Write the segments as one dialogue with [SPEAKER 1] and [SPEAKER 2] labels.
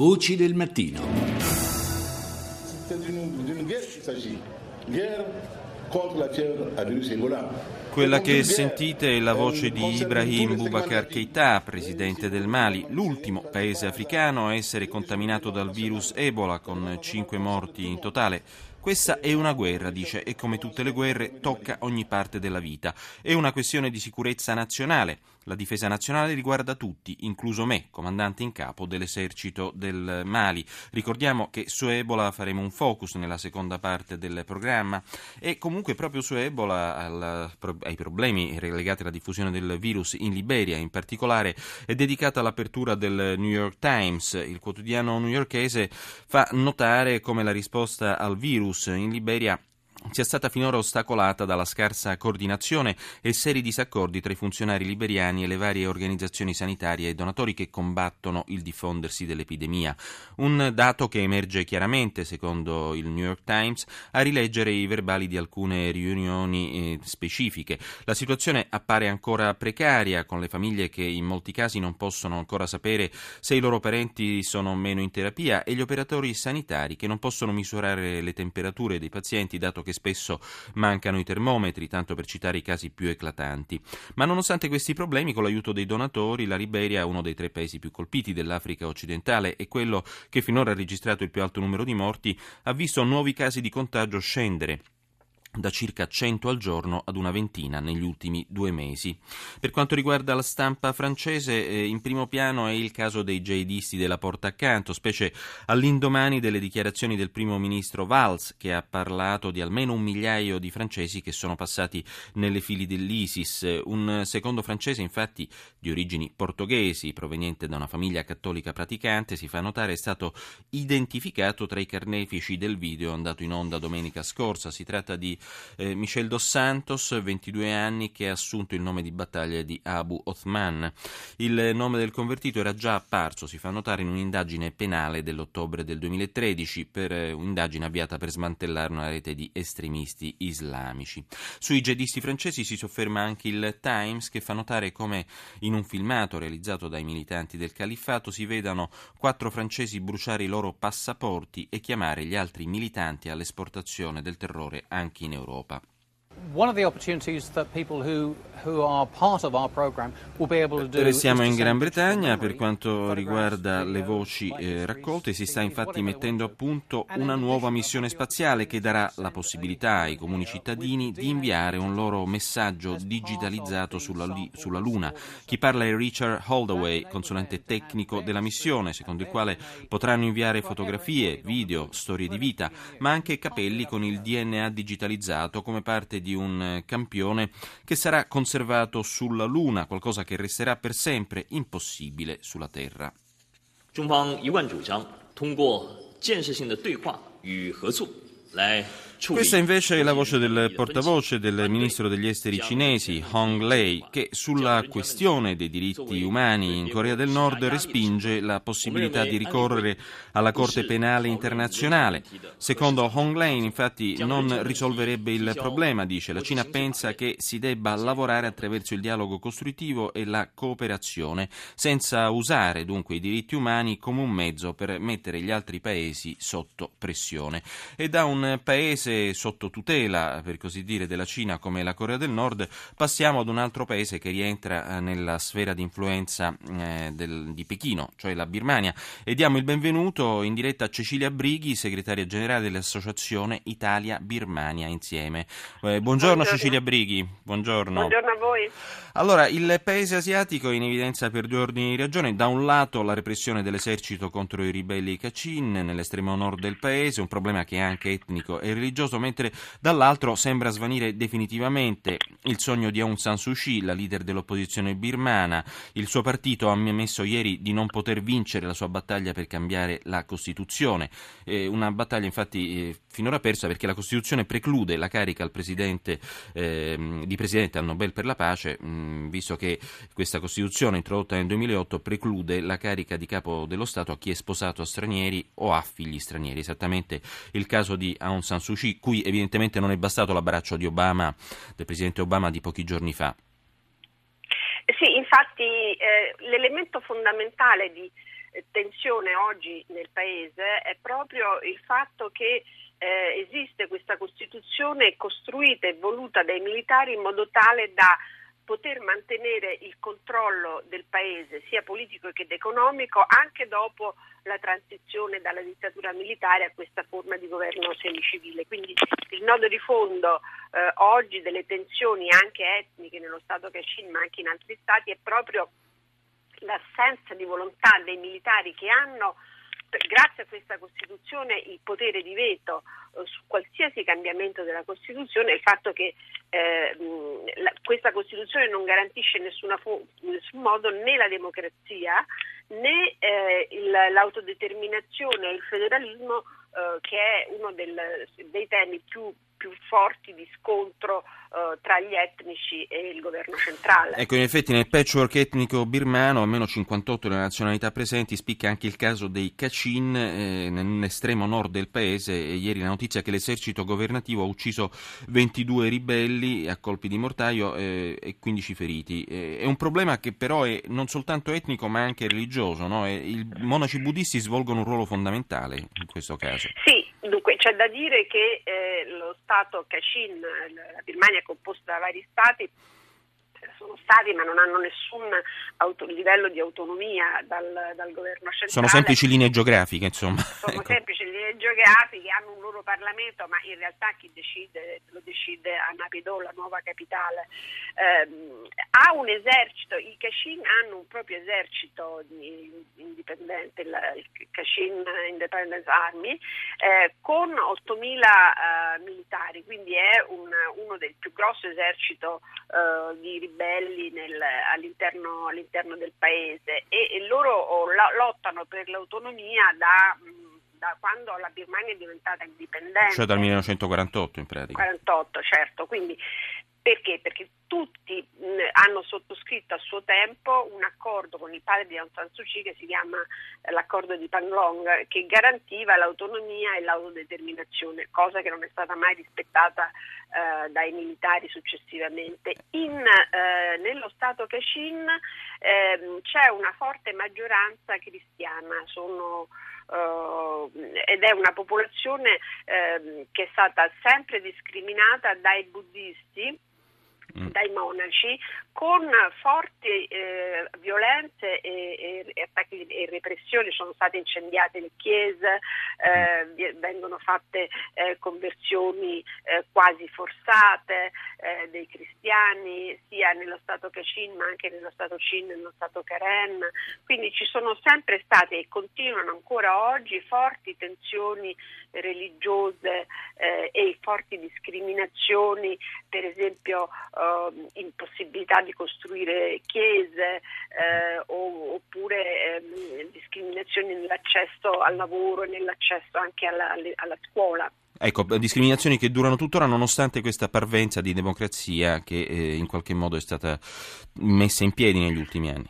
[SPEAKER 1] Voci del mattino.
[SPEAKER 2] Quella che sentite è la voce di Ibrahim Boubacar Keita, presidente del Mali, l'ultimo paese africano a essere contaminato dal virus Ebola, con cinque morti in totale. Questa è una guerra, dice, e come tutte le guerre tocca ogni parte della vita. È una questione di sicurezza nazionale. La difesa nazionale riguarda tutti, incluso me, comandante in capo dell'esercito del Mali. Ricordiamo che su Ebola faremo un focus nella seconda parte del programma e comunque proprio su Ebola al, ai problemi legati alla diffusione del virus in Liberia in particolare è dedicata l'apertura del New York Times. Il quotidiano newyorkese fa notare come la risposta al virus virus in Liberia sia stata finora ostacolata dalla scarsa coordinazione e seri disaccordi tra i funzionari liberiani e le varie organizzazioni sanitarie e donatori che combattono il diffondersi dell'epidemia. Un dato che emerge chiaramente, secondo il New York Times, a rileggere i verbali di alcune riunioni eh, specifiche. La situazione appare ancora precaria, con le famiglie che in molti casi non possono ancora sapere se i loro parenti sono o meno in terapia e gli operatori sanitari che non possono misurare le temperature dei pazienti, dato che che spesso mancano i termometri, tanto per citare i casi più eclatanti. Ma nonostante questi problemi, con l'aiuto dei donatori, la Liberia, uno dei tre paesi più colpiti dell'Africa occidentale e quello che finora ha registrato il più alto numero di morti, ha visto nuovi casi di contagio scendere da circa 100 al giorno ad una ventina negli ultimi due mesi. Per quanto riguarda la stampa francese, eh, in primo piano è il caso dei jihadisti della porta accanto, specie all'indomani delle dichiarazioni del primo ministro Valls, che ha parlato di almeno un migliaio di francesi che sono passati nelle fili dell'ISIS. Un secondo francese, infatti, di origini portoghesi, proveniente da una famiglia cattolica praticante, si fa notare è stato identificato tra i carnefici del video andato in onda domenica scorsa. Si tratta di eh, Michel Dos Santos, 22 anni, che ha assunto il nome di battaglia di Abu Othman. Il nome del convertito era già apparso, si fa notare, in un'indagine penale dell'ottobre del 2013 per eh, un'indagine avviata per smantellare una rete di estremisti islamici. Sui jihadisti francesi si sofferma anche il Times che fa notare come in un filmato realizzato dai militanti del califfato si vedano quattro francesi bruciare i loro passaporti e chiamare gli altri militanti all'esportazione del terrore anche in in Europa. Restiamo in Gran Bretagna per quanto riguarda le voci eh, raccolte, si sta infatti mettendo a punto una nuova missione spaziale che darà la possibilità ai comuni cittadini di inviare un loro messaggio digitalizzato sulla, sulla Luna. Chi parla è Richard Holdaway, consulente tecnico della missione, secondo il quale potranno inviare fotografie, video, storie di vita, ma anche capelli con il DNA digitalizzato come parte di un campione che sarà conservato conservato sulla Luna, qualcosa che resterà per sempre impossibile sulla Terra. 中方一贯主张通过建设性的对话与合作来 questa invece è la voce del portavoce del ministro degli esteri cinesi, Hong Lei, che sulla questione dei diritti umani in Corea del Nord respinge la possibilità di ricorrere alla Corte Penale Internazionale. Secondo Hong Lei, infatti, non risolverebbe il problema, dice. La Cina pensa che si debba lavorare attraverso il dialogo costruttivo e la cooperazione, senza usare dunque i diritti umani come un mezzo per mettere gli altri paesi sotto pressione. E da un paese paese sotto tutela, per così dire, della Cina come la Corea del Nord, passiamo ad un altro paese che rientra eh, nella sfera di influenza eh, del, di Pechino, cioè la Birmania, e diamo il benvenuto in diretta a Cecilia Brighi, segretaria generale dell'Associazione Italia-Birmania Insieme. Eh, buongiorno, buongiorno, Cecilia Brighi, buongiorno.
[SPEAKER 3] Buongiorno a voi.
[SPEAKER 2] Allora, il paese asiatico è in evidenza per due ordini di ragione. Da un lato la repressione dell'esercito contro i ribelli Kachin nell'estremo nord del paese, un problema che è anche etnico e religioso religioso, mentre dall'altro sembra svanire definitivamente. Il sogno di Aung San Suu Kyi, la leader dell'opposizione birmana. Il suo partito ha ammesso ieri di non poter vincere la sua battaglia per cambiare la Costituzione, eh, una battaglia infatti eh, finora persa perché la Costituzione preclude la carica al presidente, eh, di Presidente al Nobel per la pace, mh, visto che questa Costituzione introdotta nel 2008 preclude la carica di capo dello Stato a chi è sposato a stranieri o ha figli stranieri, esattamente il caso di Aung San Suu Kyi cui evidentemente non è bastato l'abbraccio di Obama, del presidente Obama di pochi giorni fa.
[SPEAKER 3] Sì, infatti eh, l'elemento fondamentale di
[SPEAKER 1] tensione oggi nel Paese è proprio il fatto che eh, esiste questa Costituzione costruita e voluta dai militari in modo tale da poter mantenere il controllo del paese sia politico che economico anche dopo la transizione dalla dittatura militare a questa forma di governo semicivile. Quindi il nodo di fondo eh, oggi delle tensioni anche etniche nello Stato Kachin ma anche in altri stati è proprio l'assenza di volontà dei militari che hanno grazie a questa Costituzione il potere di veto eh, su qualsiasi cambiamento della Costituzione, il fatto che eh, questa Costituzione non garantisce in, fu- nessun modo né la democrazia né eh, il, l'autodeterminazione il federalismo eh, che è uno del, dei temi più più forti di scontro eh, tra gli etnici e il governo centrale.
[SPEAKER 2] Ecco, in effetti nel patchwork etnico birmano, almeno 58 delle nazionalità presenti, spicca anche il caso dei Kachin eh, nell'estremo nord del paese. E ieri la notizia che l'esercito governativo ha ucciso 22 ribelli a colpi di mortaio eh, e 15 feriti. Eh, è un problema che però è non soltanto etnico ma anche religioso. No? I monaci buddisti svolgono un ruolo fondamentale in questo caso.
[SPEAKER 1] Sì, c'è da dire che eh, lo Stato Kachin, la Birmania è composta da vari stati, sono stati ma non hanno nessun auto, livello di autonomia dal, dal, governo centrale.
[SPEAKER 2] Sono semplici linee geografiche, insomma.
[SPEAKER 1] Sono ecco. semplici linee geografiche, hanno un loro Parlamento, ma in realtà chi decide lo decide a Napido, la nuova capitale. Eh, ha un esercito, i Kachin hanno un proprio esercito indipendente, il, il Kachin Independence Army, eh, con 8.000 eh, militari, quindi è un, uno del più grossi eserciti eh, di ribelli nel, all'interno, all'interno, del paese e, e loro oh, lottano per l'autonomia da da quando la Birmania è diventata indipendente.
[SPEAKER 2] Cioè dal 1948 in pratica.
[SPEAKER 1] 48, certo, quindi perché? Perché tutti mh, hanno sottoscritto a suo tempo un accordo con il padre di Aung San Suu Kyi che si chiama eh, l'accordo di Panglong che garantiva l'autonomia e l'autodeterminazione, cosa che non è stata mai rispettata eh, dai militari successivamente. In, eh, nello Stato Kachin ehm, c'è una forte maggioranza cristiana, sono ed è una popolazione uh, che è stata sempre discriminata dai buddisti Mm. dai monaci con forti eh, violenze e, e, attacchi e repressioni, sono state incendiate le chiese, eh, vengono fatte eh, conversioni eh, quasi forzate eh, dei cristiani sia nello Stato Kachin ma anche nello Stato Chin nello Stato Karen, quindi ci sono sempre state e continuano ancora oggi forti tensioni religiose eh, e forti discriminazioni, per esempio eh, impossibilità di costruire chiese eh, o, oppure ehm, discriminazioni nell'accesso al lavoro e nell'accesso anche alla, alla scuola.
[SPEAKER 2] Ecco, discriminazioni che durano tuttora nonostante questa parvenza di democrazia che eh, in qualche modo è stata messa in piedi negli ultimi anni.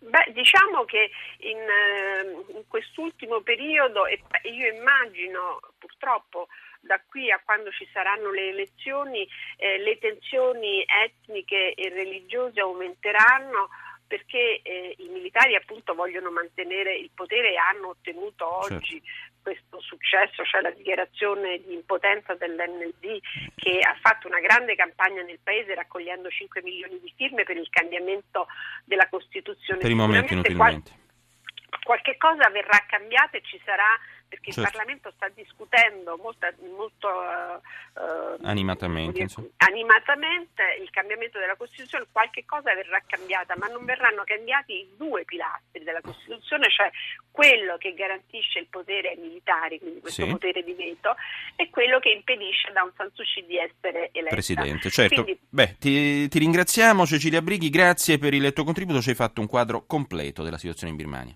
[SPEAKER 1] Beh, diciamo che in, ehm, in quest'ultimo periodo, e io immagino purtroppo da qui a quando ci saranno le elezioni, eh, le tensioni etniche e religiose aumenteranno perché eh, i militari appunto vogliono mantenere il potere e hanno ottenuto oggi certo questo successo, cioè la dichiarazione di impotenza dell'NLD che ha fatto una grande campagna nel paese raccogliendo 5 milioni di firme per il cambiamento della Costituzione.
[SPEAKER 2] Per il momento inutilmente.
[SPEAKER 1] Qual- qualche cosa verrà cambiata e ci sarà perché certo. il Parlamento sta discutendo molto, molto uh,
[SPEAKER 2] animatamente,
[SPEAKER 1] animatamente, il cambiamento della Costituzione, qualche cosa verrà cambiata, ma non verranno cambiati i due pilastri della Costituzione, cioè quello che garantisce il potere ai militari, quindi questo sì. potere di veto, e quello che impedisce da un San Suu Kyi di essere eletta.
[SPEAKER 2] Presidente, certo. Quindi, Beh, ti, ti ringraziamo Cecilia Brighi, grazie per il tuo contributo, ci hai fatto un quadro completo della situazione in Birmania.